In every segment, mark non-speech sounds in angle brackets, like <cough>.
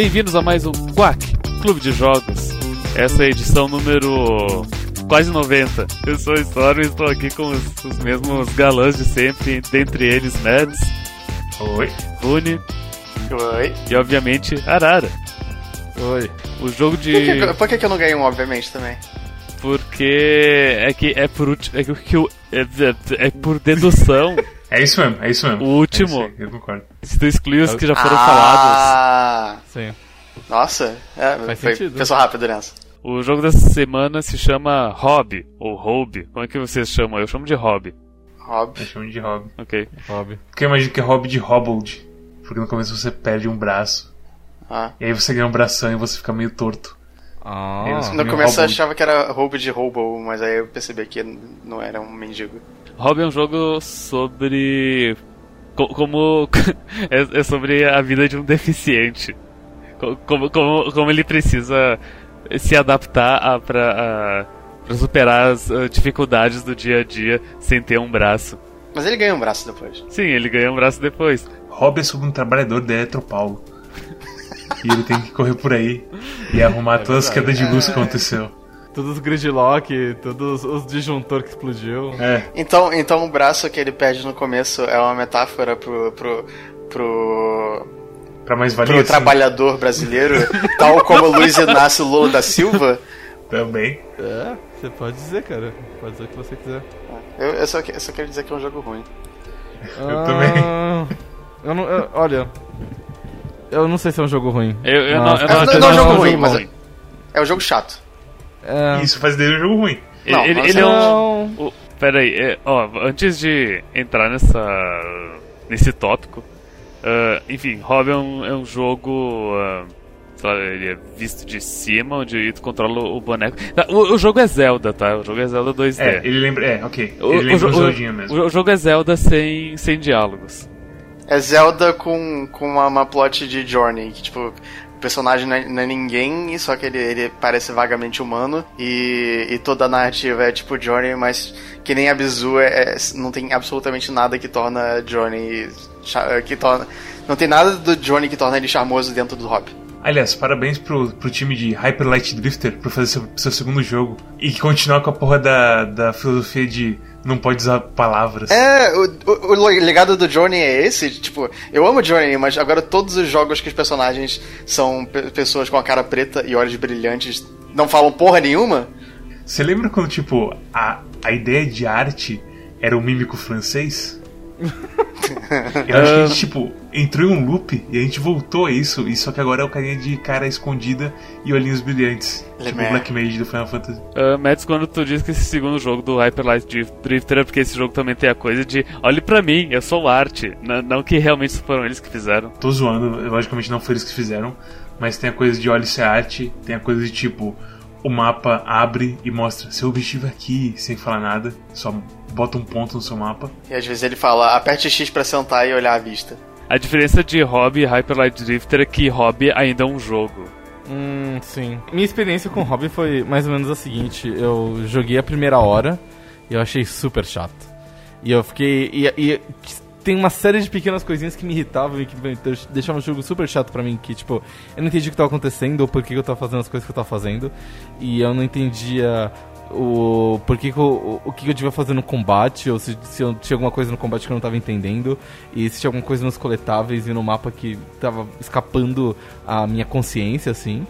Bem-vindos a mais um Quack Clube de Jogos. Essa é a edição número quase 90. Eu sou o Storm e estou aqui com os, os mesmos galãs de sempre, dentre eles Mads, Oi. Rune Oi. e, obviamente, Arara. Oi. O jogo de. Por que, que- por que, que eu não ganhei um, obviamente, também? Porque é que é por é que o- é, é- é por dedução. <laughs> É isso mesmo, é isso mesmo. O último. É eu concordo. Se tu excluir os que já foram falados. ah, Sim. Nossa, é, Faz foi, sentido. pensou rápido nessa. O jogo dessa semana se chama Hobby, ou Hobby. Como é que vocês chamam? Eu chamo de Hobby. Rob. Eu chamo de hobby. Ok. Hobby. Porque eu imagino que é hobby de hobbled. Porque no começo você perde um braço. Ah. E aí você ganha um bração e você fica meio torto. Ah. Isso. No começo eu achava que era roubo de roubo, mas aí eu percebi que não era um mendigo. Hobby é um jogo sobre. co- Como. <laughs> é, é sobre a vida de um deficiente. Co- Como, como, como ele precisa se adaptar a, pra, a, pra superar as ah, dificuldades do dia a dia sem ter um braço. Mas ele ganha um braço depois. Sim, ele ganha um braço depois. Hobby é sobre um trabalhador da Eletropaulo. E ele tem que correr por aí e arrumar todas as quedas de luz que aconteceu. Todos os gridlock, todos os disjuntor que explodiu. É, Então, então o braço que ele perde no começo é uma metáfora pro. pro. pro. pra mais pro valer assim, trabalhador brasileiro, tal como Luiz Inácio Lula da Silva. também. É, você pode dizer, cara. Pode dizer o que você quiser. Eu, eu só, eu só quero dizer que é um jogo ruim. Eu também. Ah, Eu não, eu- olha. Eu não sei se é um jogo ruim. Eu, eu não, eu Não, não, não, eu não é um jogo ruim, um mas é, é um jogo chato. É, Isso faz dele um jogo ruim. Ele, Não, ele, ele é um. não. O, pera aí, é, ó, antes de entrar nessa. nesse tópico, ah, enfim, Hobby é um, é um jogo. lá, ele é visto de cima, onde tu controla o boneco. Tá, O, o jogo é Zelda, tá? O jogo é Zelda 2D. É, ele lembra. É, ok. O- Ele o, lembra um o- Zeldinha mesmo. o jogo é Zelda sem, sem diálogos. É Zelda com, com uma, uma plot de Journey, que tipo, o personagem não é, não é ninguém, só que ele, ele parece vagamente humano, e, e toda a narrativa é tipo Journey, mas que nem a Bizu é, é- não tem absolutamente nada que torna cha- que torna. Não tem nada do Journey que torna ele charmoso dentro do hobby. Aliás, parabéns pro, pro time de Hyper Light Drifter por fazer seu, seu segundo jogo e continuar com a porra da, da filosofia de não pode usar palavras. É, o, o, o legado do Journey é esse, tipo, eu amo Journey, mas agora todos os jogos que os personagens são pe- pessoas com a cara preta e olhos brilhantes não falam porra nenhuma. Você lembra quando, tipo, a, a ideia de arte era um mímico francês? Eu acho que a gente, tipo, entrou em um loop e a gente voltou a isso, e só que agora é o carinha de cara escondida e olhinhos brilhantes. Tipo o é. Black Mage do Final Fantasy. Uh, Mads, quando tu diz que esse segundo jogo do Hyper Light Drift- Drifter é porque esse jogo também tem a coisa de olhe pra mim, eu sou arte. N- não que realmente foram eles que fizeram. Tô zoando, logicamente não foi eles que fizeram, mas tem a coisa de olho ser arte, tem a coisa de tipo, o mapa abre e mostra seu objetivo é aqui, sem falar nada, só bota um ponto no seu mapa. E às vezes ele fala, aperte X pra sentar e olhar a vista. A diferença de Hobby e Hyper Light Drifter é que Hobby ainda é um jogo. Hum, sim. Minha experiência com Hobby foi mais ou menos a seguinte: eu joguei a primeira hora e eu achei super chato. E eu fiquei. E, e tem uma série de pequenas coisinhas que me irritavam e que me deixavam o jogo super chato pra mim. Que, tipo, eu não entendi o que tava acontecendo ou por que eu tava fazendo as coisas que eu tava fazendo. E eu não entendia o por que, que eu, o que que eu devia fazer no combate, ou se, se eu tinha alguma coisa no combate que eu não tava entendendo, e se tinha alguma coisa nos coletáveis e no mapa que tava escapando a minha consciência, assim.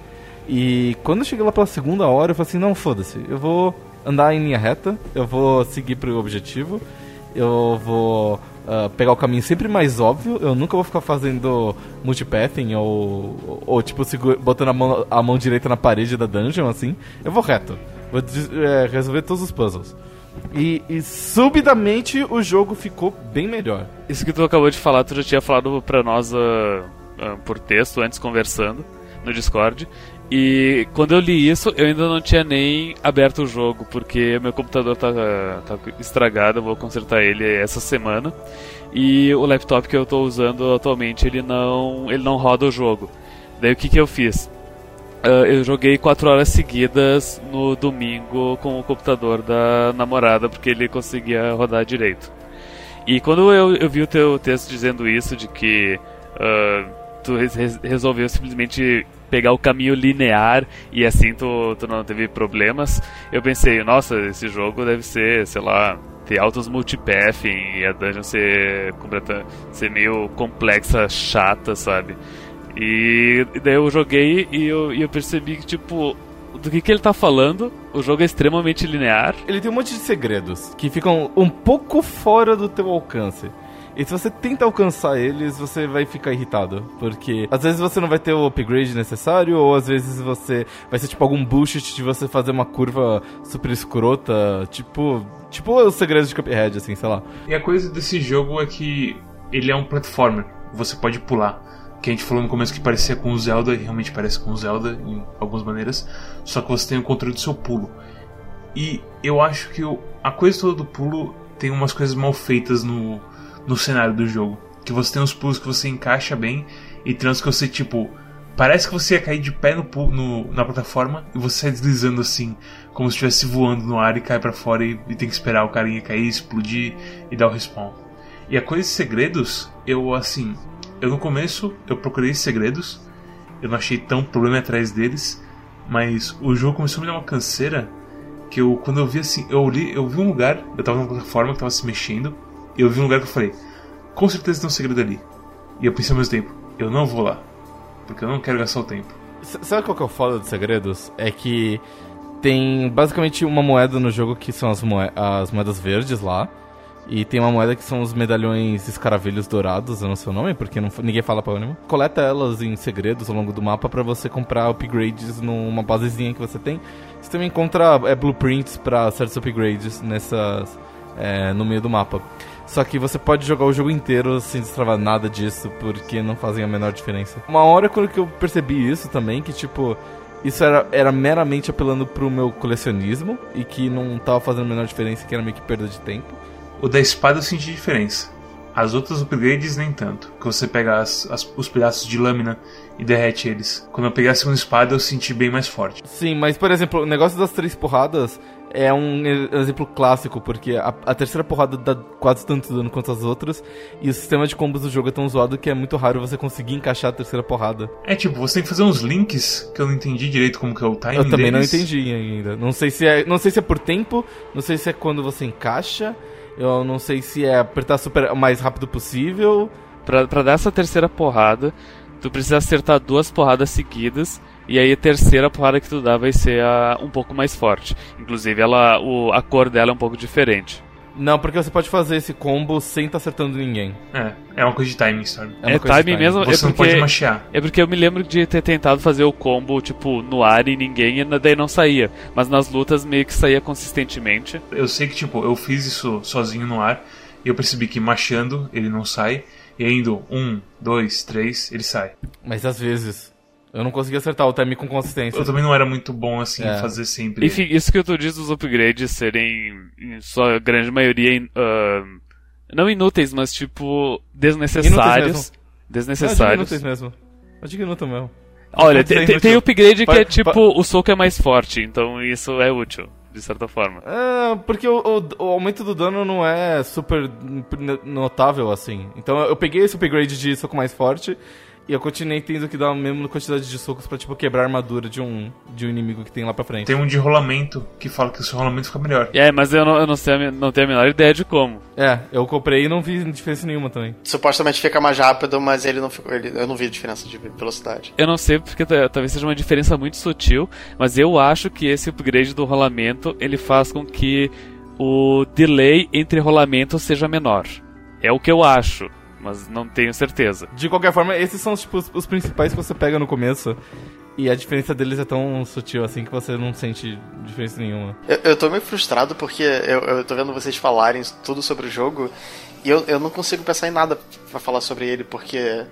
E quando eu cheguei lá pela segunda hora, eu falei assim, não, foda-se, eu vou andar em linha reta, eu vou seguir pro objetivo, eu vou ah, pegar o caminho sempre mais óbvio, eu nunca vou ficar fazendo multipathing ou, ou tipo, segura- botando a mão, a mão direita na parede da dungeon, assim, eu vou reto. Vou é, resolver todos os puzzles. E, e subitamente o jogo ficou bem melhor. Isso que tu acabou de falar, tu já tinha falado pra nós ah, ah, por texto, antes conversando, no Discord. E quando eu li isso, eu ainda não tinha nem aberto o jogo, porque meu computador tá, tá estragado, eu vou consertar ele essa semana. E o laptop que eu tô usando atualmente, ele não, ele não roda o jogo. Daí o que, que eu fiz? Ah, eu joguei 4 horas seguidas no domingo com o computador da namorada, porque ele conseguia rodar direito. E quando eu, eu vi o teu texto dizendo isso, de que ah, tu res- resolveu simplesmente pegar o caminho linear e assim tu, tu não teve problemas. Eu pensei, nossa, esse jogo deve ser, sei lá, ter altos multipathing e a dungeon ser, ser meio complexa, chata, sabe? E, e daí eu joguei e eu, e eu percebi que, tipo, do que, que ele tá falando, o jogo é extremamente linear. Ele tem um monte de segredos que ficam um pouco fora do teu alcance. E se você tenta alcançar eles, você vai ficar irritado. Porque às vezes você não vai ter o upgrade necessário, ou às vezes você vai ser tipo algum bullshit de você fazer uma curva super escrota. Tipo. Tipo os segredos de Cuphead, assim, sei lá. E a coisa desse jogo é que ele é um platformer. Você pode pular. Que a gente falou no começo que parecia com o Zelda, e realmente parece com o Zelda em algumas maneiras. Só que você tem o controle do seu pulo. E eu acho que a coisa toda do pulo tem umas coisas mal feitas no, no cenário do jogo. Que você tem uns pulos que você encaixa bem e tem uns que você, tipo. Parece que você ia cair de pé no, no- na plataforma e você sai deslizando assim, como se estivesse voando no ar e cai pra fora e, e tem que esperar o carinha cair, explodir e dar o respawn. E a coisa de segredos, eu assim. Eu no começo eu procurei segredos, eu não achei tão problema atrás deles, mas o jogo começou a me dar uma canseira que eu quando eu vi assim, eu li, eu vi um lugar, eu tava numa plataforma que tava se mexendo, eu vi um lugar que eu falei, com certeza tem um segredo ali. E eu pensei ao mesmo tempo, eu não vou lá, porque eu não quero gastar o tempo. S- Sabe qual que é o foda dos segredos? É que tem basicamente uma moeda no jogo que são as, moe- as moedas verdes lá. E tem uma moeda que são os medalhões escaravelhos dourados, eu não sei o nome, porque não, ninguém fala pra anima. Coleta elas em segredos ao longo do mapa pra você comprar upgrades numa basezinha que você tem. Você também encontra é, blueprints pra certos upgrades nessas, é, no meio do mapa. Só que você pode jogar o jogo inteiro sem destravar nada disso, porque não fazem a menor diferença. Uma hora quando que eu percebi isso também, que tipo, isso era, era meramente apelando pro meu colecionismo e que não tava fazendo a menor diferença, que era meio que perda de tempo. O da espada eu senti diferença. As outras upgrades nem tanto. Que você pega as- as- os pedaços de lâmina e derrete eles. Quando eu peguei a segunda espada eu senti bem mais forte. Sim, mas por exemplo, o negócio das três porradas é um exemplo clássico, porque a, a terceira porrada dá quase tanto dano quanto as outras, e o sistema de combos do jogo é tão zoado que é muito raro você conseguir encaixar a terceira porrada. É tipo, você tem que fazer uns links que eu não entendi direito como que é o timing Eu também deles. não entendi ainda. Não sei se é, não sei se é por tempo, não sei se é quando você encaixa, eu não sei se é apertar super o mais rápido possível. Pra, pra dar essa terceira porrada, tu precisa acertar duas porradas seguidas. E aí a terceira porrada que tu dá vai ser a, um pouco mais forte. Inclusive, ela, o, a cor dela é um pouco diferente. Não, porque você pode fazer esse combo sem estar acertando ninguém. É, é uma coisa de timing, sabe? É, É, timing mesmo? Você é não pode porque, machear. é porque eu me lembro de ter tentado fazer o combo, tipo, no ar e ninguém, e daí não saía. Mas nas lutas meio que saía consistentemente. Eu sei que, tipo, eu fiz isso sozinho no ar e eu percebi que machando ele não sai. E indo um, dois, três, ele sai. Mas às vezes eu não consegui acertar o time com consistência. Eu também não era muito bom assim É. fazer sempre. Enfim, isso que tu diz dos upgrades serem, em sua grande maioria, ah, não inúteis, mas tipo, desnecessários. Não, eu digo Desnecessários. inúteis mesmo. Eu digo inútil mesmo. Olha, tem, tem, inútil. tem upgrade que Pa- é tipo, pa- o soco é mais forte, então isso é útil, de certa forma. É, porque o, o- o aumento do dano não é super notável assim. Então eu peguei esse upgrade de soco mais forte e eu continuei tendo que dar a mesma quantidade de socos pra tipo quebrar a armadura de um, de um inimigo que tem lá pra frente. Tem um de rolamento que fala que o seu rolamento fica melhor. É, mas eu não, eu não, sei, não tenho a menor ideia de como. É, eu comprei e não vi diferença nenhuma também. Supostamente fica mais rápido, mas ele não ficou. Ele, eu não vi diferença de velocidade. Eu não sei porque ta- talvez seja uma diferença muito sutil, mas eu acho que esse upgrade do rolamento ele faz com que o delay entre rolamentos seja menor. É o que eu acho, mas não tenho certeza. De qualquer forma, esses são tipo, os, os principais que você pega no começo. E a diferença deles é tão sutil assim que você não sente diferença nenhuma. Eu, eu tô meio frustrado porque eu, eu tô vendo vocês falarem tudo sobre o jogo e eu, eu não consigo pensar em nada pra falar sobre ele porque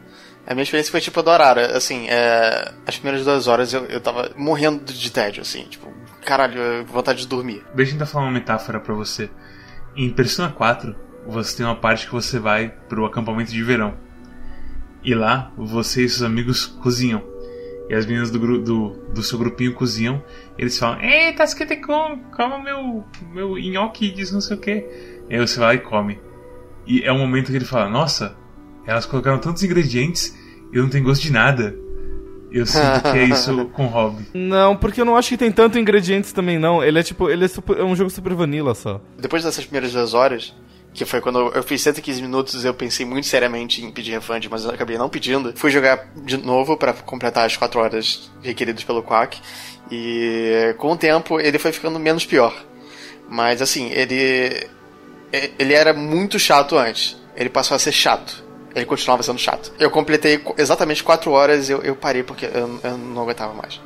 a minha experiência foi tipo Dorara. Assim, é, as primeiras duas horas eu, eu tava morrendo de tédio, assim, tipo, caralho, vontade de dormir. Deixa eu tentar falar uma metáfora pra você. Em Persona 4, você tem uma parte que você vai pro acampamento de verão. E lá, você e seus amigos cozinham. E as meninas do, do, do seu grupinho cozinham. E eles falam: Ei, com, coma meu, meu nhoque diz não sei o que. E aí você vai lá e come. E é um momento que ele fala: Nossa, elas colocaram tantos ingredientes eu não tenho gosto de nada. Eu sinto que é isso <laughs> com Hobby. Não, porque eu não acho que tem tanto ingredientes também, não. Ele é tipo, ele é, super- é um jogo super vanilla só. Depois dessas primeiras duas horas, que foi quando eu fiz 115 minutos, eu pensei muito seriamente em pedir refund, mas eu acabei não pedindo. Fui jogar de novo pra completar as 4 horas requeridas pelo Quack. E com o tempo ele foi ficando menos pior. Mas assim, ele. Ele era muito chato antes. Ele passou a ser chato. Ele continuava sendo chato. Eu completei exatamente 4 horas e eu, eu parei porque eu, eu não aguentava mais.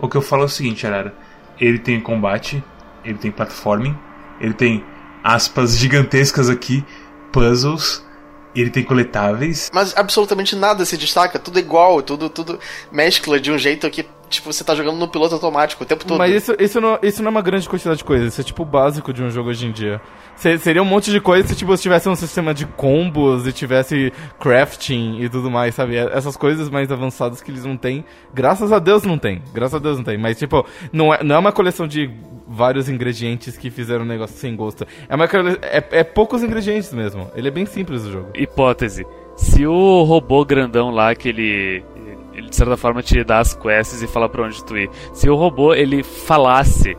O que eu falo é o seguinte, Arara. Ele tem combate, ele tem platforming, ele tem aspas gigantescas aqui, puzzles, ele tem coletáveis. Mas absolutamente nada se destaca, tudo igual, tudo, tudo mescla de um jeito que, tipo, você tá jogando no piloto automático o tempo todo. Mas isso, isso, não, isso não é uma grande quantidade de coisas, isso é tipo o básico de um jogo hoje em dia. Se- seria um monte de coisa se tipo, se tivesse um sistema de combos e tivesse crafting e tudo mais, sabe? Essas coisas mais avançadas que eles não têm. Graças a Deus não tem. Graças a Deus não tem. Mas, tipo, não é, não é uma coleção de vários ingredientes que fizeram um negócio sem gosto. É, uma, é, é poucos ingredientes mesmo. Ele é bem simples o jogo. Hipótese. Se o robô grandão lá, que ele, ele de certa forma te dá as quests e fala pra onde tu ir. Se o robô ele falasse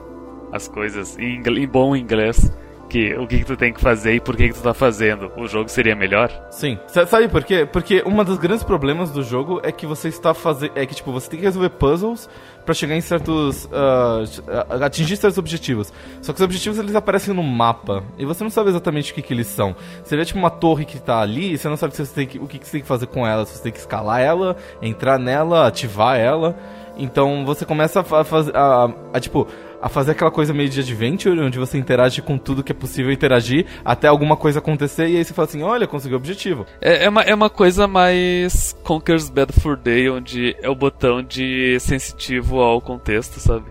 as coisas em, em bom inglês, que o que, que tu tem que fazer e por que, que tu tá fazendo, o jogo seria melhor? Sim. Sa- Sabe por quê? Porque um dos grandes problemas do jogo é que você está fazendo. É que, tipo, você tem que resolver puzzles pra chegar em certos. ah, atingir certos objetivos. Só que os objetivos eles aparecem no mapa. E você não sabe exatamente o que, que eles são. Você vê, tipo, uma torre que tá ali e você não sabe se você tem que, o que, que você tem que fazer com ela. Se você tem que escalar ela, entrar nela, ativar ela. Então você começa a, fa- fazer. A, a, tipo. A fazer aquela coisa meio de adventure, onde você interage com tudo que é possível interagir, até alguma coisa acontecer, e aí você fala assim: olha, consegui o objetivo. É, é uma, é uma coisa mais Conker's Bad for Day, onde é o botão de sensitivo ao contexto, sabe?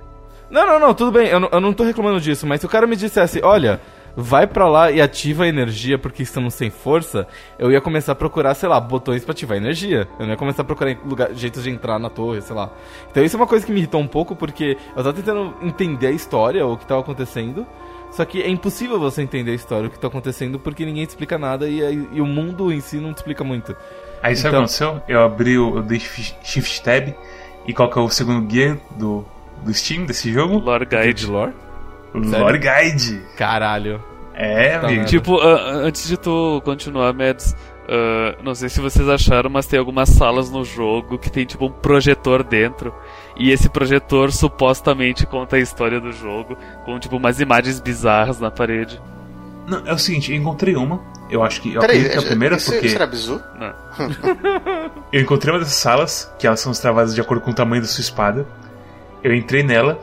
Não, não, não, tudo bem, eu eu não tô reclamando disso, mas se o cara me dissesse, olha, vai pra lá e ativa a energia porque estamos sem força, eu ia começar a procurar, sei lá, botões pra ativar a energia. Eu não ia começar a procurar lugar, jeitos de entrar na torre, sei lá. Então isso é uma coisa que me irritou um pouco porque eu tava tentando entender a história, o que tava acontecendo. Só que é impossível você entender a história, o que tá acontecendo, porque ninguém te explica nada e, e o mundo em si não te explica muito. Aí sabe o que Então- aconteceu? Eu abri o. Eu dei shift tab e qual que é o segundo guia do, do Steam desse jogo? Lore De Guide. lore? Sério? Lore Guide. Caralho. É, Tá amigo. Tipo, ah, antes de tu continuar, Mads, ah, não sei se vocês acharam, mas tem algumas salas no jogo que tem tipo um projetor dentro. E esse projetor supostamente conta a história do jogo, com tipo umas imagens bizarras na parede. Não, é o seguinte, eu encontrei uma. Eu acho que. Eu Peraí, que é a primeira isso, porque. isso era bizu? Não. Eu encontrei uma dessas salas, que elas são travadas de acordo com o tamanho da sua espada. Eu entrei nela,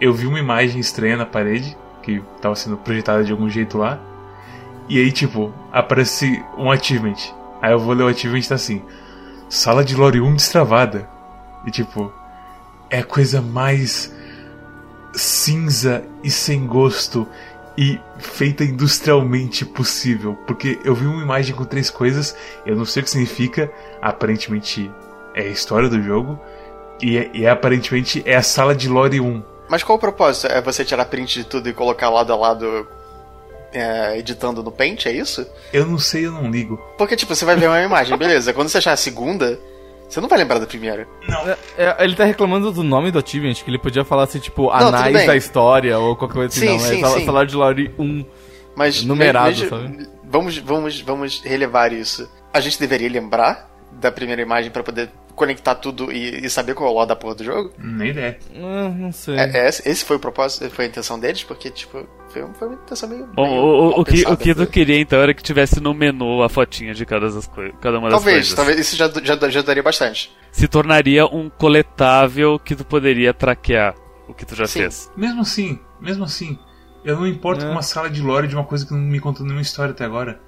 eu vi uma imagem estranha na parede, que tava sendo projetada de algum jeito lá. E aí, tipo, aparece um achievement. Aí eu vou ler o achievement e tá assim: Sala de Lore 1 destravada. E tipo, é a coisa mais cinza e sem gosto e feita industrialmente possível. Porque eu vi uma imagem com três coisas, eu não sei o que significa, aparentemente é a história do jogo, e, é- e é, aparentemente é a sala de Lore 1. Mas qual o propósito? É você tirar print de tudo e colocar lado a lado é, editando no Paint, é isso? Eu não sei, eu não ligo. Porque, tipo, você vai ver uma imagem, beleza. Quando você achar a segunda, você não vai lembrar da primeira. É, é, ele tá reclamando do nome do achievement, que ele podia falar assim, tipo, tudo anais da história ou qualquer coisa assim. Sim, não, sim, é sim. salário de Lore 1. Mas Numerado, veja- sabe? Vamos, vamos, vamos relevar isso. A gente deveria lembrar da primeira imagem pra poder conectar tudo e, e saber qual é o lado da porra do jogo? Nem ideia. Ah, não sei. É, é esse foi o propósito, foi a intenção deles, porque, tipo, foi, foi uma intenção meio. Bom, meio o, o, que, o que tu foi. queria então era que tivesse no menu a fotinha de cada, das coi- cada uma das Talvez, coisas. talvez isso já, já, já daria bastante. Se tornaria um coletável que tu poderia traquear o que tu já Sim. fez. Mesmo assim, mesmo assim, eu não importo É. com uma sala de lore de uma coisa que não me contou nenhuma história até agora.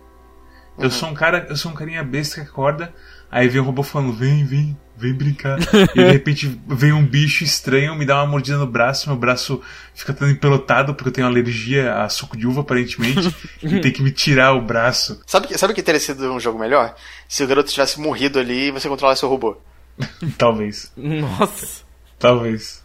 Uhum. Eu sou um cara, eu sou um carinha besta que acorda, aí vem um robô falando, vem, vem, vem brincar. <laughs> e de repente vem um bicho estranho, me dá uma mordida no braço, meu braço fica todo empelotado porque eu tenho alergia a suco de uva, aparentemente, <laughs> e tem que me tirar o braço. Sabe que, sabe o que teria sido um jogo melhor? Se o garoto tivesse morrido ali e você controlasse o robô. <laughs> Talvez. Nossa. Talvez.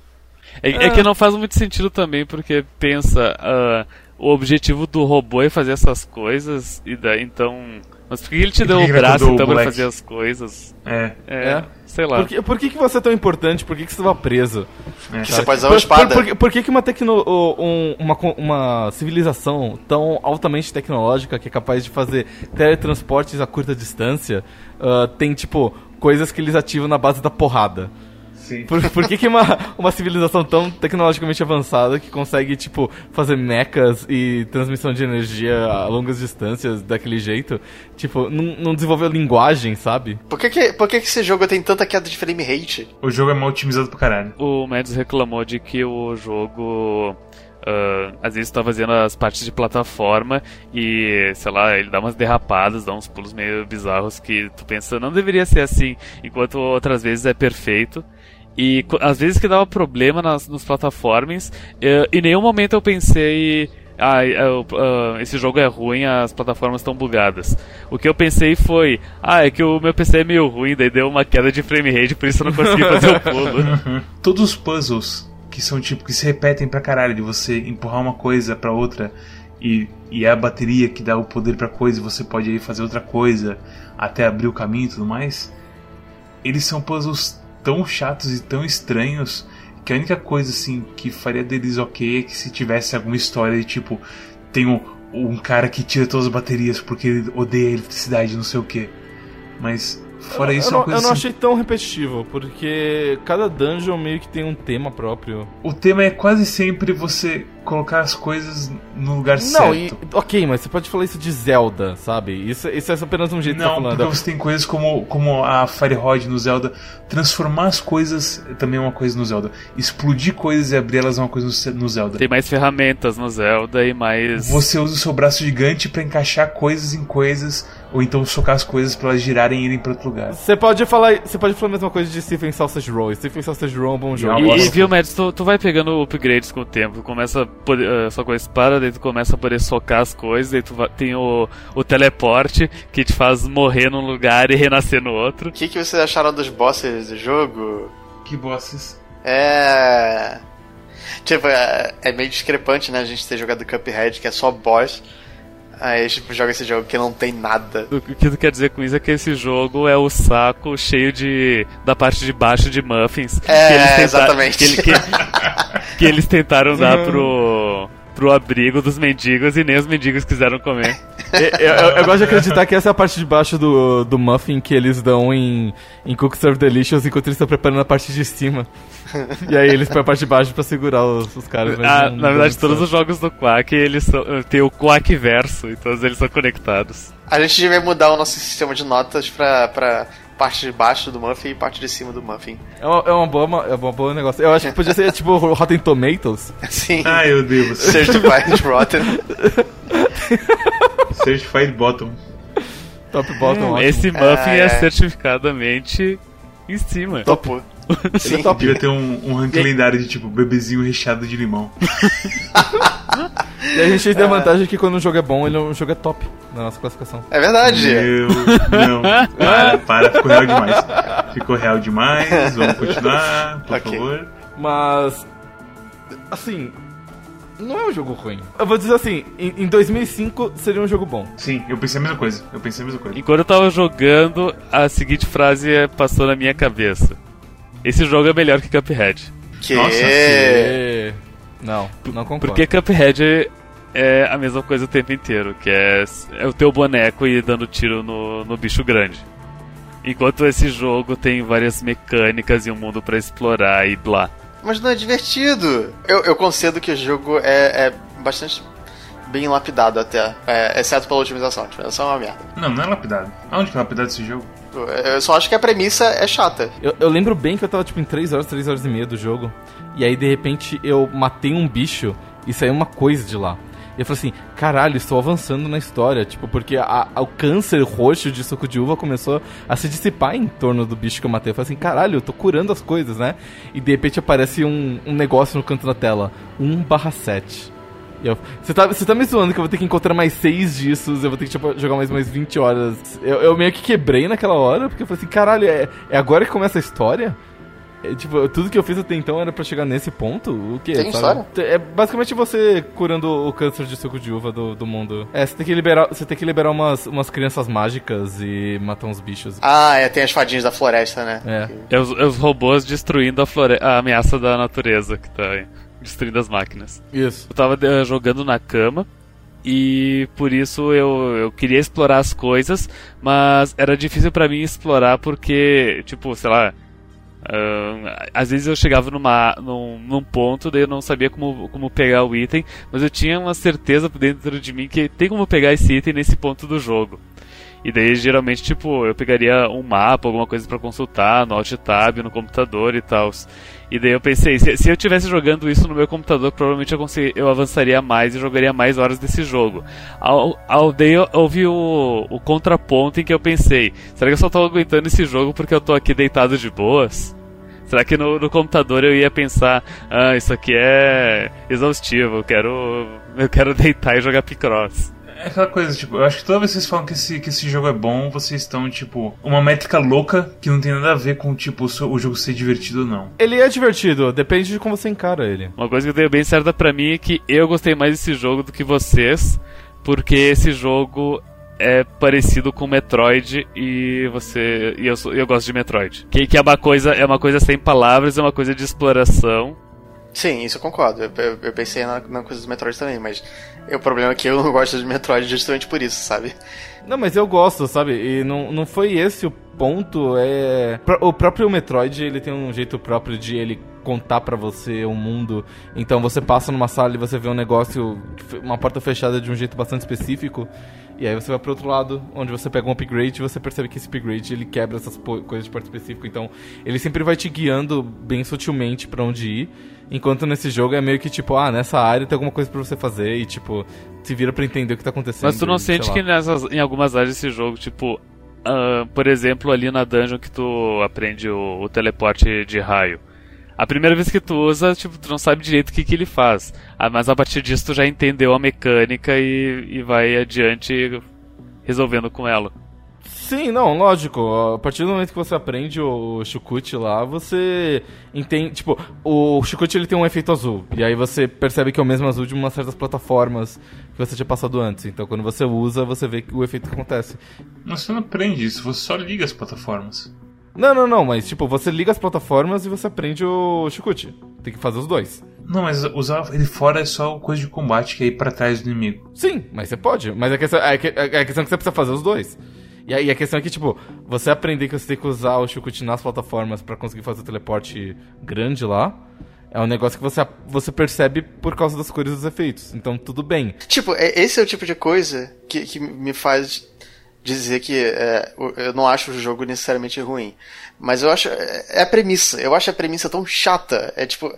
É, é que não faz muito sentido também, porque pensa, ah, o objetivo do robô é fazer essas coisas, e daí então. Mas por que ele te deu o braço então pra fazer as coisas? É. É, É. sei lá. Por que, por que, que você é tão importante? Por que, que você estava preso? é. Que você pode usar uma Por, espada. por, por, por que, que uma, tecno, um- uma, uma civilização tão altamente tecnológica que é capaz de fazer teletransportes a curta distância ah, tem, tipo, coisas que eles ativam na base da porrada? Sim. Por, por que, que uma, uma civilização tão tecnologicamente avançada que consegue, tipo, fazer mechas e transmissão de energia a longas distâncias daquele jeito, tipo, não, não desenvolveu linguagem, sabe? Por que, que, por que, que esse jogo tem tanta queda de frame rate? O jogo é mal otimizado pra caralho. O Mads reclamou de que o jogo. ah, às vezes tá fazendo as partes de plataforma e, sei lá, ele dá umas derrapadas, dá uns pulos meio bizarros que tu pensa, não deveria ser assim, enquanto outras vezes é perfeito. E às vezes que dava problema nas, nos plataformas, eh, em nenhum momento eu pensei. Ah, é, ah, esse jogo é ruim, as plataformas estão bugadas. O que eu pensei foi, ah, é que o meu PC é meio ruim, daí deu uma queda de frame rate, por isso eu não consegui <laughs> fazer o pulo. Todos os puzzles que são tipo que se repetem pra caralho, de você empurrar uma coisa pra outra e, e é a bateria que dá o poder pra coisa e você pode aí fazer outra coisa até abrir o caminho e tudo mais. Eles são puzzles tão chatos e tão estranhos que a única coisa assim que faria deles ok é que se tivesse alguma história de tipo tem um, um cara que tira todas as baterias porque ele odeia a eletricidade, não sei o que. Mas fora isso eu, é uma não, coisa eu não assim, achei tão repetitivo, porque cada dungeon meio que tem um tema próprio. O tema é quase sempre você colocar as coisas no lugar Não, e, certo. ok, mas você pode falar isso de Zelda, sabe? Isso, isso é apenas um jeito de Não, tá falando. porque você tem coisas como, como a Fire Rod no Zelda. Transformar as coisas também é uma coisa no Zelda. Explodir coisas e abrir elas é uma coisa no no Zelda. Tem mais ferramentas no Zelda e mais. Você usa o seu braço gigante pra encaixar coisas em coisas, ou então socar as coisas pra elas girarem e irem pra outro lugar. Você pode falar, você pode falar a mesma coisa de Stephen Sausage Roll. Stephen Sausage Roll é um bom jogo. E, e viu, Mads, tu, tu vai pegando upgrades com o tempo. Começa a poder, uh, só com a espada, daí tu começa a poder socar as coisas, daí tu va- tem o, o teleporte que te faz morrer num lugar e renascer no outro. O que, que vocês acharam dos bosses do jogo? Que bosses. É. Tipo, é, é meio discrepante, né? A gente ter jogado Cuphead, que é só boss. Aí, tipo, joga esse jogo que não tem nada. O que tu quer dizer com isso é que esse jogo é o saco cheio de. da parte de baixo de muffins. É, que eles tenta- exatamente. Que, ele- que- <laughs> que eles tentaram dar pro. Pro abrigo dos mendigos e nem os mendigos quiseram comer. Eu, <laughs> eu- eu gosto de acreditar que essa é a parte de baixo do, do muffin que eles dão em, em Cook Serve Delicious enquanto eles estão preparando a parte de cima. <laughs> E aí eles põem a parte de baixo pra segurar os, os caras. Ah, não- na verdade, todos os jogos do Quack, eles são, tem o Quack verso, e todos eles são conectados. A gente devia mudar o nosso sistema de notas pra, pra parte de baixo do Muffin e parte de cima do Muffin. É uma, é uma boa, é uma boa negócio. Eu acho que podia ser tipo Rotten Tomatoes. <laughs> Sim. Ai, eu devo. Certified <laughs> Rotten. Certified Bottom. Top bottom, ótimo. Esse Muffin é ai. certificadamente em cima. Topo. Sim. top. Devia ter um, um ranking lendário de tipo bebezinho recheado de limão. E a gente tem a vantagem que quando um jogo é bom, ele é um jogo é top na nossa classificação. É verdade. Meu, não. Para, para, ficou real demais. Ficou real demais. Vamos continuar, por Ok. favor. Mas. Assim. Não é um jogo ruim. Eu vou dizer assim: em, em 2005 seria um jogo bom. Sim, eu pensei a mesma coisa. Eu pensei a mesma coisa. Enquanto eu tava jogando, a seguinte frase passou na minha cabeça. Esse jogo é melhor que Cuphead. Que. Nossa, E... Não, não concordo. Porque Cuphead é- é a mesma coisa o tempo inteiro, que é, é o teu boneco e dando tiro no, no bicho grande. Enquanto esse jogo tem várias mecânicas e um mundo pra explorar e blá. Mas não é divertido. Eu, eu concedo que o jogo é, é bastante bem lapidado até. É, exceto pela otimização. A otimização é uma merda. Não, não é lapidado. Aonde que é lapidado esse jogo? Eu- só acho que a premissa é chata. Eu, eu lembro bem que eu tava tipo em 3 horas, 3 horas e meia do jogo. E aí de repente eu matei um bicho e saiu uma coisa de lá. E eu falei assim, caralho, estou avançando na história. Tipo, porque a- a- o câncer roxo de suco de uva começou a se dissipar em torno do bicho que eu matei. Eu falei assim, caralho, eu tô curando as coisas, né? E de repente aparece um, um negócio no canto da tela. 1 barra 7. E eu, Você tá, você tá me zoando que eu vou ter que encontrar mais 6 disso, eu vou ter que tipo, jogar mais, mais 20 horas. Eu, eu meio que quebrei naquela hora, porque eu falei assim, caralho, é, é agora que começa a história? É, tipo, tudo que eu fiz até então era pra chegar nesse ponto? O que? Tem história? É basicamente você curando o câncer de suco de uva do, do mundo. É, você tem que liberar, você tem que liberar umas, umas crianças mágicas e matar uns bichos. Ah, é, tem as fadinhas da floresta, né? É. É os, é os robôs destruindo a, flore... a ameaça da natureza que tá aí, destruindo as máquinas. Isso. Eu tava eh, jogando na cama e por isso eu, eu queria explorar as coisas, mas era difícil pra mim explorar porque, tipo, sei lá. ah, às vezes eu chegava numa, num, num ponto, daí eu não sabia como, como pegar o item, mas eu tinha uma certeza dentro de mim que tem como pegar esse item nesse ponto do jogo. E daí, geralmente, tipo, eu pegaria um mapa, alguma coisa pra consultar no Alt Tab, no computador e tal. E daí eu pensei, se, se eu tivesse jogando isso no meu computador, provavelmente eu, consegui, eu avançaria mais e jogaria mais horas desse jogo. Ao, ao daí eu ouvi o, o contraponto em que eu pensei, será que eu só tô aguentando esse jogo porque eu tô aqui deitado de boas? Será que no, no computador eu ia pensar, ah, isso aqui é exaustivo, eu quero, eu quero <laughs> deitar e jogar Picross. É aquela coisa, tipo, eu acho que toda vez que vocês falam que esse, que esse jogo é bom, vocês estão, tipo, uma métrica louca que não tem nada a ver com, tipo, o, jogo ser divertido ou não. Ele é divertido, depende de como você encara ele. Uma coisa que deu bem certa pra mim é que eu gostei mais desse jogo do que vocês, porque esse jogo é parecido com Metroid e você e eu, sou- eu gosto de Metroid. Que, que é uma coisa é uma coisa sem palavras, é uma coisa de exploração. Sim, isso eu concordo. Eu, eu- eu pensei na, na coisa do Metroid também, mas o problema é que eu não <laughs> gosto de Metroid justamente por isso, sabe? Não, mas eu gosto, sabe? E não, não foi esse o ponto. É o próprio Metroid ele tem um jeito próprio de ele contar pra você um mundo. Então você passa numa sala e você vê um negócio, uma porta fechada de um jeito bastante específico. E aí você vai pro outro lado, onde você pega um upgrade e você percebe que esse upgrade ele quebra essas coisas de porta específica. Então ele sempre vai te guiando bem sutilmente pra onde ir. Enquanto nesse jogo é meio que tipo, ah, nessa área tem alguma coisa pra você fazer e tipo, se vira pra entender o que tá acontecendo. Mas tu não e sente que nessas, em algumas áreas desse jogo, tipo, ah, por exemplo, ali na dungeon que tu aprende o, o teleporte de raio. A primeira vez que tu usa, tipo, tu não sabe direito o que, que ele faz. Ah, mas a partir disso tu já entendeu a mecânica e, e vai adiante resolvendo com ela. Sim, não, lógico. A partir do momento que você aprende o Shukut lá, você entende. Tipo, o Shukut ele tem um efeito azul. E aí você percebe que é o mesmo azul de umas certas plataformas que você tinha passado antes. Então quando você usa, você vê o efeito que acontece. Mas você não aprende isso, você só liga as plataformas. Não, não, não, mas tipo, você liga as plataformas e você aprende o Shukut. Tem que fazer os dois. Não, mas usar ele fora é só coisa de combate que é ir pra trás do inimigo. Sim, mas você pode. Mas a questão, a, que- a questão é que você precisa fazer os dois. E a, e a questão é que, tipo, você aprender que você tem que usar o Shukut nas plataformas pra conseguir fazer o teleporte grande lá, é um negócio que você, você percebe por causa das cores dos efeitos. Então, tudo bem. Tipo, é- esse é o tipo de coisa que, que me faz dizer que é, eu não acho o jogo necessariamente ruim. Mas eu acho. É é a premissa. Eu acho a premissa tão chata. É tipo.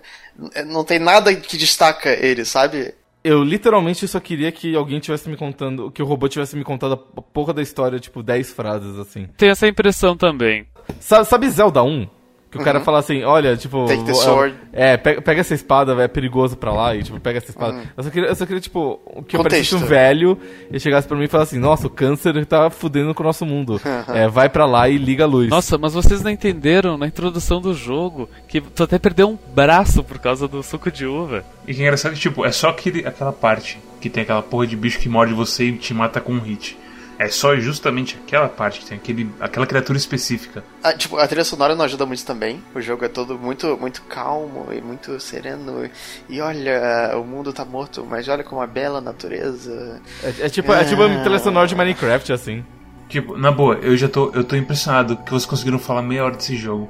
é- Não tem nada que destaca ele, sabe? Eu literalmente só queria que alguém tivesse me contando, que o robô tivesse me contado a porra da história, tipo, 10 frases assim. Tem essa impressão também. Sabe, sabe Zelda 1? Que o cara fala assim, olha, tipo. Uhum. Take the vou- sword. É, pega, pega essa espada, véio, é perigoso pra lá, e tipo, pega essa espada. Eu, só queria, eu só queria, tipo, que eu Uhum. Parecesse um velho e chegasse pra mim e falasse assim, nossa, o câncer tá fudendo com o nosso mundo. é, vai pra lá e liga a luz. Nossa, mas vocês não entenderam na introdução do jogo que tu até perdeu um braço por causa do suco de uva. E que é engraçado que, tipo, é só aquele, aquela parte que tem aquela porra de bicho que morde você e te mata com um hit. É só justamente aquela parte que tem aquele, aquela criatura específica. Ah, tipo, a trilha sonora não ajuda muito também. O jogo é todo muito, muito calmo e muito sereno. E olha, o mundo tá morto, mas olha como a bela natureza. É, é tipo, é tipo a trilha sonora de Minecraft, assim. Tipo, na boa, eu já tô, eu tô impressionado que vocês conseguiram falar meia hora desse jogo.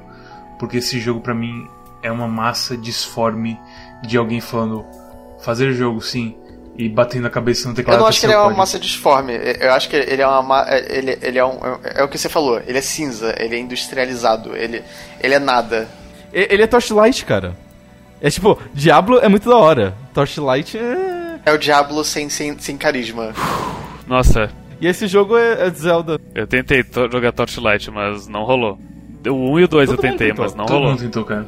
Porque esse jogo pra mim é uma massa disforme de alguém falando fazer jogo sim e batendo a cabeça no teclado. Eu não acho que ele é uma massa disforme. Eu acho que ele é uma. ma- Ele, ele é um. É o que você falou. Ele é cinza, ele é industrializado, ele, ele é nada. Ele é Torchlight, cara. É tipo, Diablo é muito da hora. Torchlight é. É o Diablo sem, sem, sem carisma. Nossa, E esse jogo é, é Zelda. eu tentei to- jogar Torchlight, mas não rolou. O 1 e o 2 eu Todo tentei, mas não Todo rolou. mundo tentou, cara.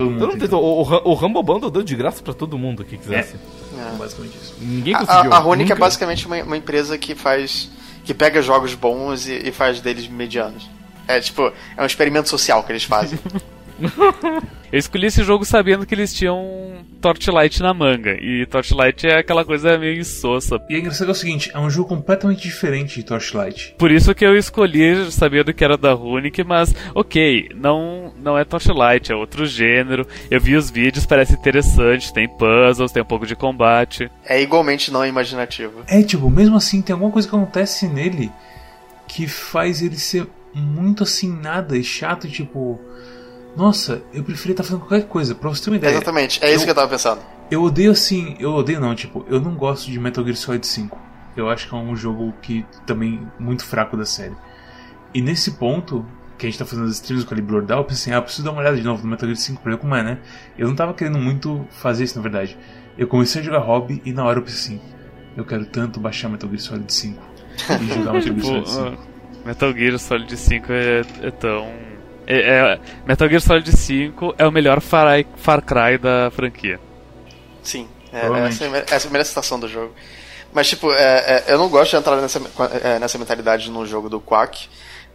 Todo mundo Eu não tentou. O, o, Rumble Bundle deu de graça pra todo mundo que quisesse. É. Basicamente isso. Ninguém A, conseguiu. a, a Runic é basicamente uma, uma empresa que faz. que pega jogos bons e, e faz deles medianos. É tipo, é um experimento social que eles fazem. <laughs> <laughs> Eu escolhi esse jogo sabendo que eles tinham Torchlight na manga. E Torchlight é aquela coisa meio insossa. E é engraçado que é o seguinte, é um jogo completamente diferente de Torchlight. Por isso que eu escolhi sabendo que era da Runic, mas ok, não, não é Torchlight, é outro gênero. Eu vi os vídeos, parece interessante, tem puzzles, tem um pouco de combate. É igualmente não imaginativo. É, tipo, mesmo assim, tem alguma coisa que acontece nele que faz ele ser muito assim, nada e chato, tipo. Nossa, eu preferia estar fazendo qualquer coisa, pra você ter uma ideia. Exatamente, é isso eu, que eu tava pensando. Eu odeio assim, eu odeio não, tipo, eu não gosto de Metal Gear Solid 5. Eu acho que é um jogo que também muito fraco da série. E nesse ponto, que a gente tá fazendo as streams com a Libra Ordal, eu pensei, ah, preciso dar uma olhada de novo no Metal Gear 5 pra ver como é, né? Eu não tava querendo muito fazer isso, na verdade. Eu comecei a jogar hobby e na hora eu pensei assim, eu quero tanto baixar Metal Gear Solid 5 <laughs> e jogar Metal Gear Solid 5. ah, Metal Gear Solid 5 é, é tão. É- é- Metal Gear Solid 5 é o melhor Far, Far Cry da franquia. Sim, é, essa, é, essa é a primeira citação do jogo. Mas, tipo, é, é, eu não gosto de entrar nessa, é, nessa mentalidade no jogo do Quack,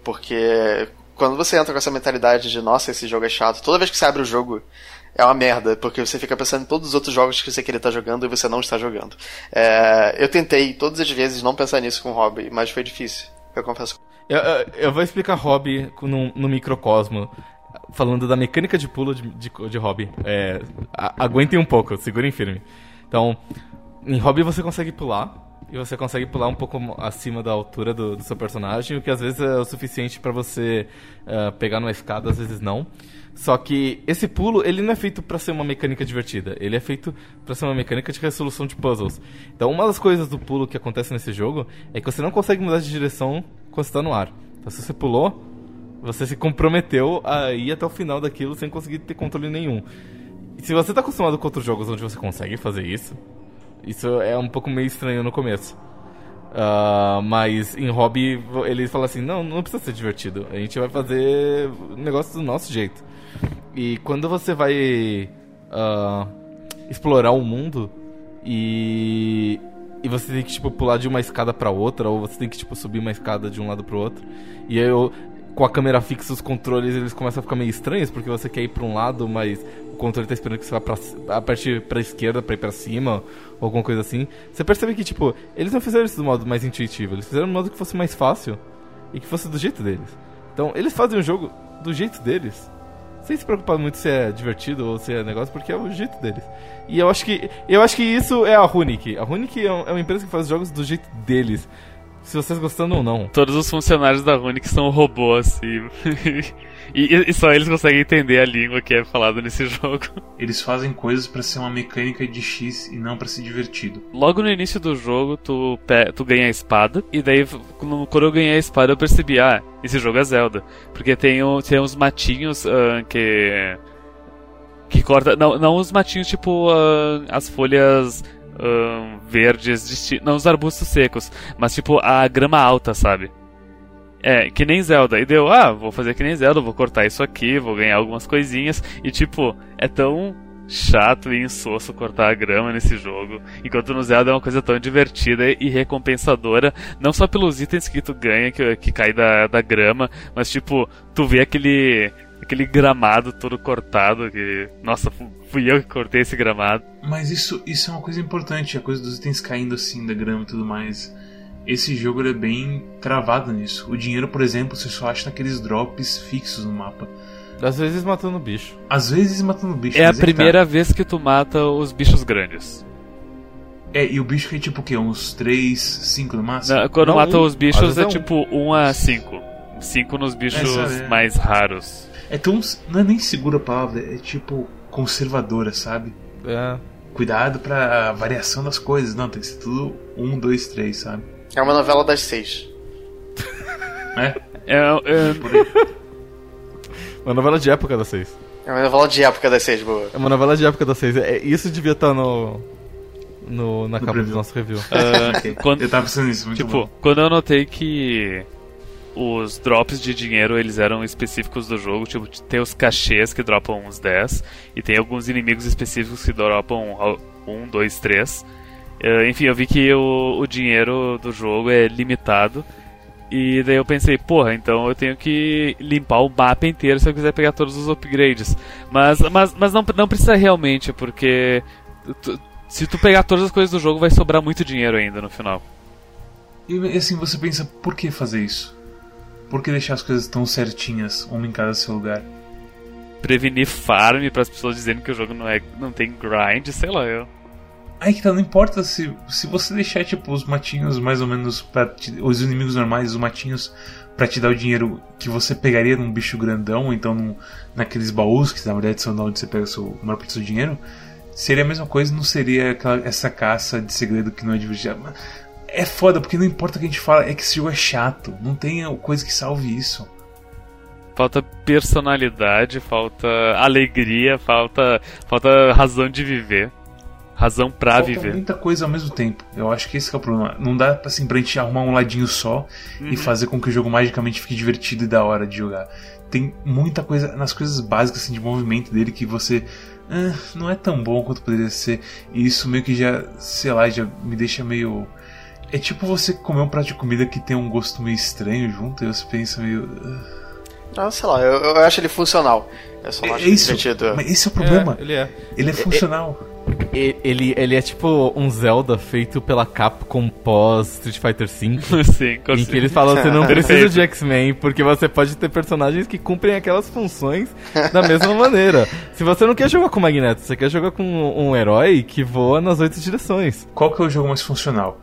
porque quando você entra com essa mentalidade de, nossa, esse jogo é chato, toda vez que você abre o jogo é uma merda, porque você fica pensando em todos os outros jogos que você queria estar jogando e você não está jogando. É, eu tentei todas as vezes não pensar nisso com o hobby, mas foi difícil, eu confesso. Eu, eu- vou explicar hobby no, no microcosmo. Falando da mecânica de pulo de, de, de hobby. É, aguentem um pouco, segurem firme. Então, em hobby você consegue pular. E você consegue pular um pouco acima da altura do, do seu personagem, o que às vezes é o suficiente pra você ah, pegar numa escada, às vezes não. Só que esse pulo, ele não é feito pra ser uma mecânica divertida. Ele é feito pra ser uma mecânica de resolução de puzzles. Então, uma das coisas do pulo que acontece nesse jogo é que você não consegue mudar de direção tá no ar. Então, se você pulou, você se comprometeu a ir até o final daquilo sem conseguir ter controle nenhum. E se você tá acostumado com outros jogos onde você consegue fazer isso, isso é um pouco meio estranho no começo. Ah, mas em hobby eles falam assim, não, não precisa ser divertido. A gente vai fazer o negócio do nosso jeito. E quando você vai ah, explorar o mundo e e você tem que tipo pular de uma escada pra outra ou você tem que tipo subir uma escada de um lado pro outro. E aí eu com a câmera fixa os controles eles começam a ficar meio estranhos porque você quer ir pra um lado, mas o controle tá esperando que você vá pra, a partir pra esquerda pra ir pra cima ou alguma coisa assim. Você percebe que tipo, eles não fizeram isso do modo mais intuitivo, eles fizeram do modo que fosse mais fácil e que fosse do jeito deles. Então, eles fazem o jogo do jeito deles. Sem se preocupar muito se é divertido ou se é negócio, porque é o jeito deles. E eu acho que eu acho que isso é a Runic. A Runic é, um- é uma empresa que faz jogos do jeito deles. Se vocês gostando ou não. Todos os funcionários da Runic são robôs <laughs> e, e, e só eles conseguem entender a língua que é falada nesse <laughs> jogo. Eles fazem coisas pra ser uma mecânica de X e não pra ser divertido. Logo no início do jogo, tu, tu ganha a espada, e daí, quando eu ganhei a espada, eu percebi, ah, esse jogo é Zelda. Porque tem, o- tem uns matinhos ah, que. que corta. Não, não os matinhos tipo ah, as folhas ah, verdes, não os arbustos secos, mas tipo a grama alta, sabe? É, que nem Zelda. E deu, ah, vou fazer que nem Zelda, vou cortar isso aqui, vou ganhar algumas coisinhas. E tipo, é tão chato e insosso cortar a grama nesse jogo. Enquanto no Zelda é uma coisa tão divertida e recompensadora, não só pelos itens que tu ganha, que, que cai da, da grama, mas tipo, tu vê aquele. Aquele gramado todo cortado, que. Nossa, fu- fui eu que cortei esse gramado. Mas isso, isso é uma coisa importante, a coisa dos itens caindo assim da grama e tudo mais. Esse jogo ele é bem travado nisso. O dinheiro, por exemplo, você só acha naqueles drops fixos no mapa. Às vezes matando bicho. Às vezes matando bicho. É a mas que tá. primeira vez que tu mata os bichos grandes. É, e o bicho que é tipo o quê? Uns 3, 5 no máximo? Na- Quando Não, mata um. os bichos é, é um. tipo 1 a 5. 5 nos bichos sabe, é. mais raros. É tão. Não é nem segura a palavra, é tipo conservadora, sabe? É. Cuidado pra variação das coisas. Não, tem que ser tudo 1, 2, 3, sabe? É uma novela das seis. <laughs> É? É, é, <laughs> Uma novela de época das seis. É uma novela de época das seis, boa. É uma novela de época das seis. É, isso devia estar no, no. na capa preview. do nosso review. ah, <laughs> Ok. quando- Eu tava pensando nisso, muito Tipo, bom. quando eu notei que os drops de dinheiro eles eram específicos do jogo, tipo, tem os cachês que dropam uns 10 e tem alguns inimigos específicos que dropam 1, 2, 3. Enfim, eu vi que o, o dinheiro do jogo é limitado E daí eu pensei, porra, então eu tenho que limpar o mapa inteiro se eu quiser pegar todos os upgrades. Mas, mas, mas não, não precisa realmente, porque tu, se tu pegar todas as coisas do jogo vai sobrar muito dinheiro ainda no final. E assim, você pensa, por que fazer isso? Por que deixar as coisas tão certinhas, uma em cada seu lugar? Prevenir farm para as pessoas dizendo que o jogo não, é, não tem grind, sei lá eu. Aí que tá, não importa se, se você deixar tipo os matinhos mais ou menos para os inimigos normais, os matinhos para te dar o dinheiro que você pegaria num bicho grandão, ou então num, naqueles baús que na verdade são de onde você pega o seu maior parte do seu dinheiro, seria a mesma coisa, não seria aquela, essa caça de segredo que não é divertida. É foda, porque não importa o que a gente fala, é que esse jogo é chato. Não tem coisa que salve isso. Falta personalidade, falta alegria, falta, falta razão de viver. Razão pra falta viver. muita coisa ao mesmo tempo. Eu acho que esse que é o problema. Não dá assim, pra gente arrumar um ladinho só uhum. e fazer com que o jogo magicamente fique divertido e da hora de jogar. Tem muita coisa nas coisas básicas assim, de movimento dele que você ah, não é tão bom quanto poderia ser. E isso meio que já, sei lá, já me deixa meio é tipo você comer um prato de comida que tem um gosto meio estranho junto e você pensa meio. Ah, sei lá, eu, eu acho ele funcional. Eu só é, acho é isso, divertido. Mas esse é o problema. É, ele é. Ele é funcional. Ele, ele é tipo um Zelda feito pela Capcom pós Street Fighter V. <laughs> Sim, com Em que eles falam você não <laughs> precisa de X-Men, porque você pode ter personagens que cumprem aquelas funções da mesma <laughs> maneira. Se você não quer jogar com Magneto, você quer jogar com um herói que voa nas oito direções. Qual que é o jogo mais funcional?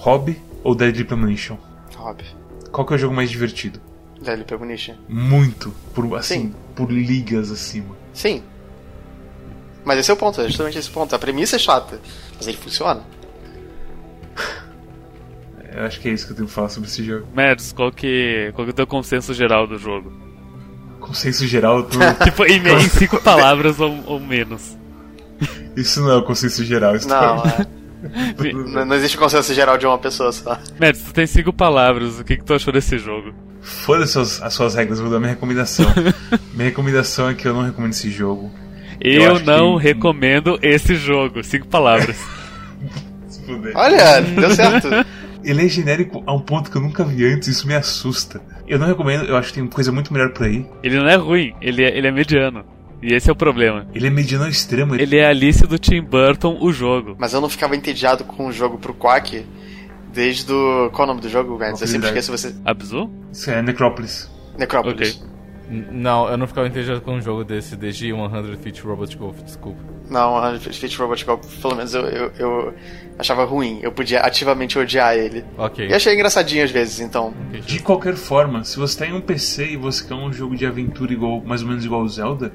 Hobby ou Deadly Premonition? Hobby. Qual que é o jogo mais divertido? Deadly Premonition. Muito. Por, assim, Sim. por ligas acima. Sim. Mas esse é o ponto, é justamente esse ponto. A premissa é chata, mas ele funciona. <laughs> Eu acho que é isso que eu tenho que falar sobre esse jogo. Mads, qual que, qual que é o teu consenso geral do jogo? Consenso geral, tu... <laughs> tipo, em, em cinco <laughs> palavras ou, ou, menos. Isso não é o consenso geral. Isso não, é. Não, não existe consenso geral de uma pessoa só. Mads, tu tem cinco palavras, o que, que tu achou desse jogo? Foda-se as, as suas regras, vou dar minha recomendação. <laughs> minha recomendação é que eu não recomendo esse jogo. Eu, eu não que... recomendo esse jogo. Cinco palavras. <laughs> Olha, deu certo. Ele é genérico a um ponto que eu nunca vi antes, isso me assusta. Eu não recomendo, eu acho que tem coisa muito melhor por aí. Ele não é ruim, ele é, ele é mediano. E esse é o problema. Ele é mediano ao extremo. Ele é a Alice do Tim Burton, o jogo. Mas eu não ficava entediado com o jogo pro Quack desde o. Qual é o nome do jogo, Gantz? Eu sempre esqueço você. Abzu? Isso é Necrópolis. Necrópolis. Ok. Não, eu não ficava entediado com um jogo desse desde 100 Feet Robot Golf, desculpa. Não, 100 Feet Robot Golf, pelo menos eu, eu, eu, achava ruim. Eu podia ativamente odiar ele. Ok. E achei engraçadinho às vezes, então. Okay, de qualquer forma, se você tem um PC e você quer um jogo de aventura igual, mais ou menos igual ao Zelda,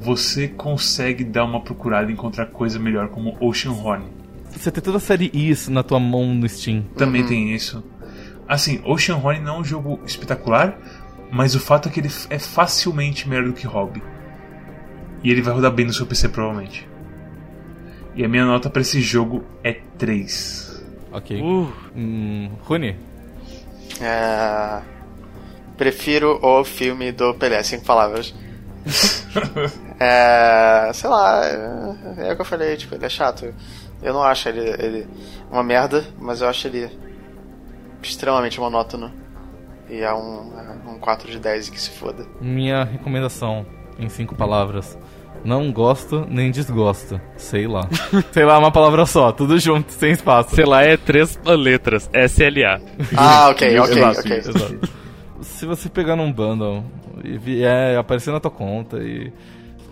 você consegue dar uma procurada e encontrar coisa melhor, como Ocean Horn. Você tem toda a série Is na tua mão no Steam. Também uhum. tem isso. Assim, Ocean Horn não é um jogo espetacular, mas o fato é que ele é facilmente melhor do que Hobby. E ele vai rodar bem no seu PC provavelmente. E a minha nota para esse jogo é 3. Ok. Uh. Hum, Rune? É... Prefiro o filme do Pelé, cinco palavras. <laughs> é, sei lá, é, é, o que eu falei, tipo, ele é chato. Eu não acho ele, ele uma merda, mas eu acho ele extremamente monótono. E é um, é um 4 de 10 que se foda. Minha recomendação, em cinco palavras. Não gosto nem desgosto. Sei lá. <laughs> Sei lá, uma palavra só, tudo junto, sem espaço. Sei lá, é três letras. SLA. Ah, ok, <laughs> ok, exato, ok. Exato. Se você pegar num bundle e vier aparecer na tua conta e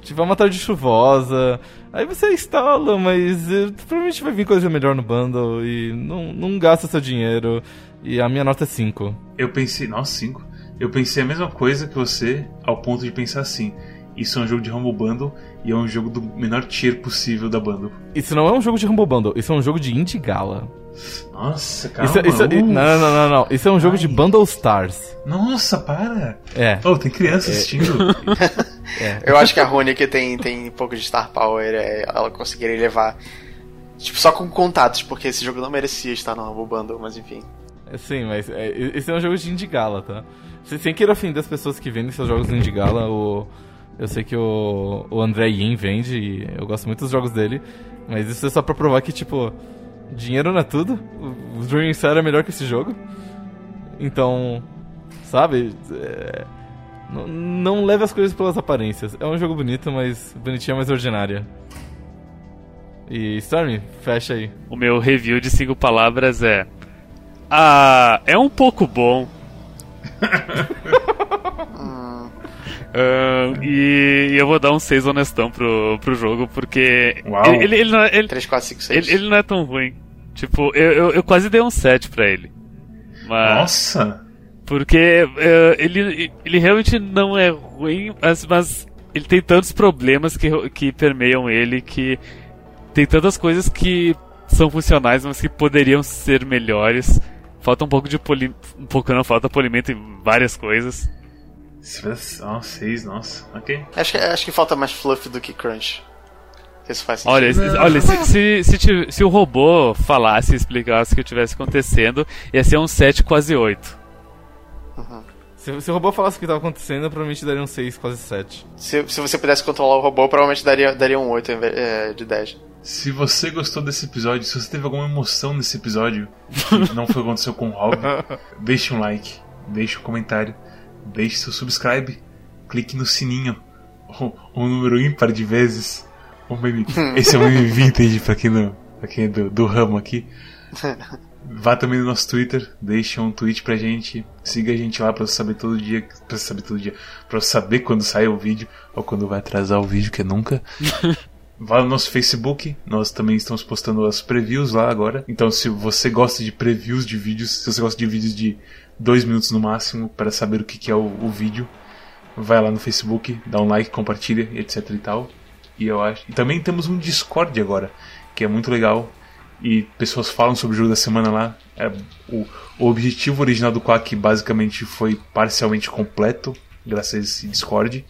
tiver uma tarde chuvosa, aí você instala, mas eh, provavelmente vai vir coisa melhor no bundle e não, não gasta seu dinheiro. E a minha nota é 5. Eu pensei, nossa, 5. Eu pensei a mesma coisa que você, ao ponto de pensar assim. Isso é um jogo de Humble Bundle e é um jogo do menor tier possível da Bundle. Isso não é um jogo de Humble Bundle, isso é um jogo de Indie Gala. Nossa, calma. Isso, isso, não, não, não, não. Isso é um jogo de Bundle Stars. Nossa, para! É. Oh, tem criança assistindo. <laughs> é. Eu acho que a Rony que tem, tem um pouco de Star Power, é, ela conseguiria levar. Tipo, só com contatos, porque esse jogo não merecia estar no Humble Bundle, mas enfim. Sim, mas é, esse é um jogo de Indie Gala, tá? Sem querer ofender as pessoas que vendem seus jogos no Indie Gala, o, eu sei que o, o André Yin vende e eu gosto muito dos jogos dele, mas isso é só pra provar que, tipo, dinheiro não é tudo. O Dream Inside é melhor que esse jogo. Então, sabe? É, não, não leve as coisas pelas aparências. É um jogo bonito, mas bonitinho, mas ordinária. E Stormy, fecha aí. O meu review de cinco palavras é. Ah, é um pouco bom. <laughs> Uh, e, e eu vou dar um 6 honestão pro, pro jogo, porque. Uau. Ele, ele, ele, não é- ele, 3, 4, 5, 6. ele, ele não é tão ruim. Tipo, eu, eu, eu quase dei um 7 pra ele. Mas. Nossa! Porque uh, ele, ele realmente não é ruim, mas, mas ele tem tantos problemas que, que permeiam ele que tem tantas coisas que são funcionais, mas que poderiam ser melhores. Falta um pouco de poli... um pouco não, falta polimento em várias coisas. Ah, seis, nossa. Ok. Acho, que, acho que falta mais fluff do que crunch. Isso faz sentido. Olha, se, olha se, se, se, se o robô falasse e explicasse o que estivesse acontecendo, ia ser um 7 quase 8. Se, se o robô falasse o que estava acontecendo, eu provavelmente daria um 6, quase 7. Se, se você pudesse controlar o robô, provavelmente daria, daria um 8 em vez- é, de 10. Se você gostou desse episódio, se você teve alguma emoção nesse episódio, que <laughs> não foi o que aconteceu com o Rob, deixe um like, deixe um comentário, deixe seu subscribe, clique no sininho, o número ímpar de vezes. Um meme, <laughs> esse é um meme vintage pra quem, não, pra quem é do, do ramo aqui. <laughs> Vá também no nosso Twitter, deixe um tweet pra gente, siga a gente lá pra você saber todo dia, pra saber todo dia, pra saber quando sai o vídeo, ou quando vai atrasar o vídeo, que é nunca. <laughs> Vá no nosso Facebook, nós também estamos postando as previews lá agora. Então, se você gosta de previews de vídeos, se você gosta de vídeos de dois minutos no máximo para saber o que, que é o, o vídeo, vai lá no Facebook, dá um like, compartilha, etc e tal. E eu acho. E também temos um Discord agora, que é muito legal. E pessoas falam sobre o jogo da semana lá. É, o, o objetivo original do Quack basicamente foi parcialmente completo, graças a esse Discord.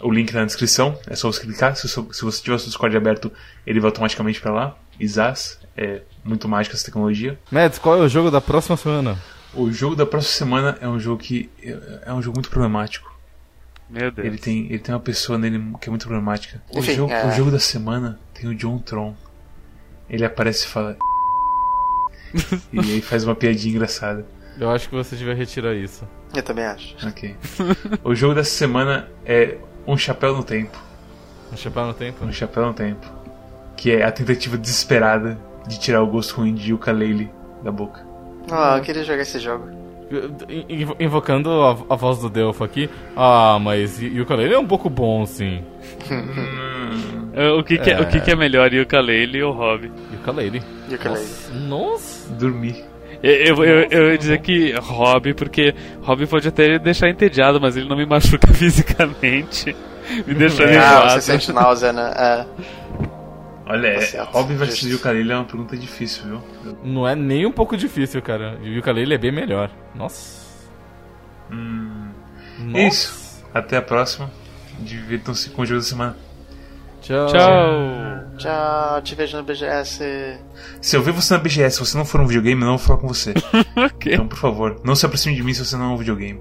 O link na descrição, é só você clicar. Se, o- se você tiver o seu Discord aberto, ele vai automaticamente para lá. Isas, é muito mágica essa tecnologia. Mads, qual é o jogo da próxima semana? O jogo da próxima semana é um jogo que é é um jogo muito problemático. Meu Deus. Ele tem, ele tem uma pessoa nele que é muito problemática. O, Enfim, jogo, é. o jogo da semana tem o John Tron. Ele aparece e fala. <laughs> e aí faz uma piadinha engraçada. Eu acho que você devia retirar isso. Eu também acho. Ok. o jogo dessa semana é Um Chapéu no Tempo. Um chapéu no tempo? Um Chapéu no Tempo. Que é a tentativa desesperada de tirar o gosto ruim de ukulele da boca. Ah, eu queria jogar esse jogo. Invo- Invocando a, a voz do Delphi aqui. Ah, mas e Ukulele é um pouco bom, sim. <laughs> Uh, O que, que é. É. o que, que é melhor, Yooka-Laylee ou Hobby? Ukulele. Ukulele. Nossa. Dormir. Eu, eu, eu, eu ia dizer que Hobby, porque Hobby pode até deixar entediado, mas ele não me machuca <laughs> fisicamente. Me deixa Ah, enjoado. você sente náusea, né? É. Olha, é, Tá certo, Hobby versus justo. ukulele é uma pergunta difícil, viu? Não é nem um pouco difícil, cara. O Ukulele é bem melhor. Nossa. Hum, Nossa. Isso. Até a próxima. Divirtam-se com o jogo da semana. Tchau. Tchau. Tchau, te vejo no BGS. Se eu ver você na BGS, se você não for um videogame, eu não vou falar com você. <laughs> ok. Então, por favor, não se aproxime de mim se você não é um videogame.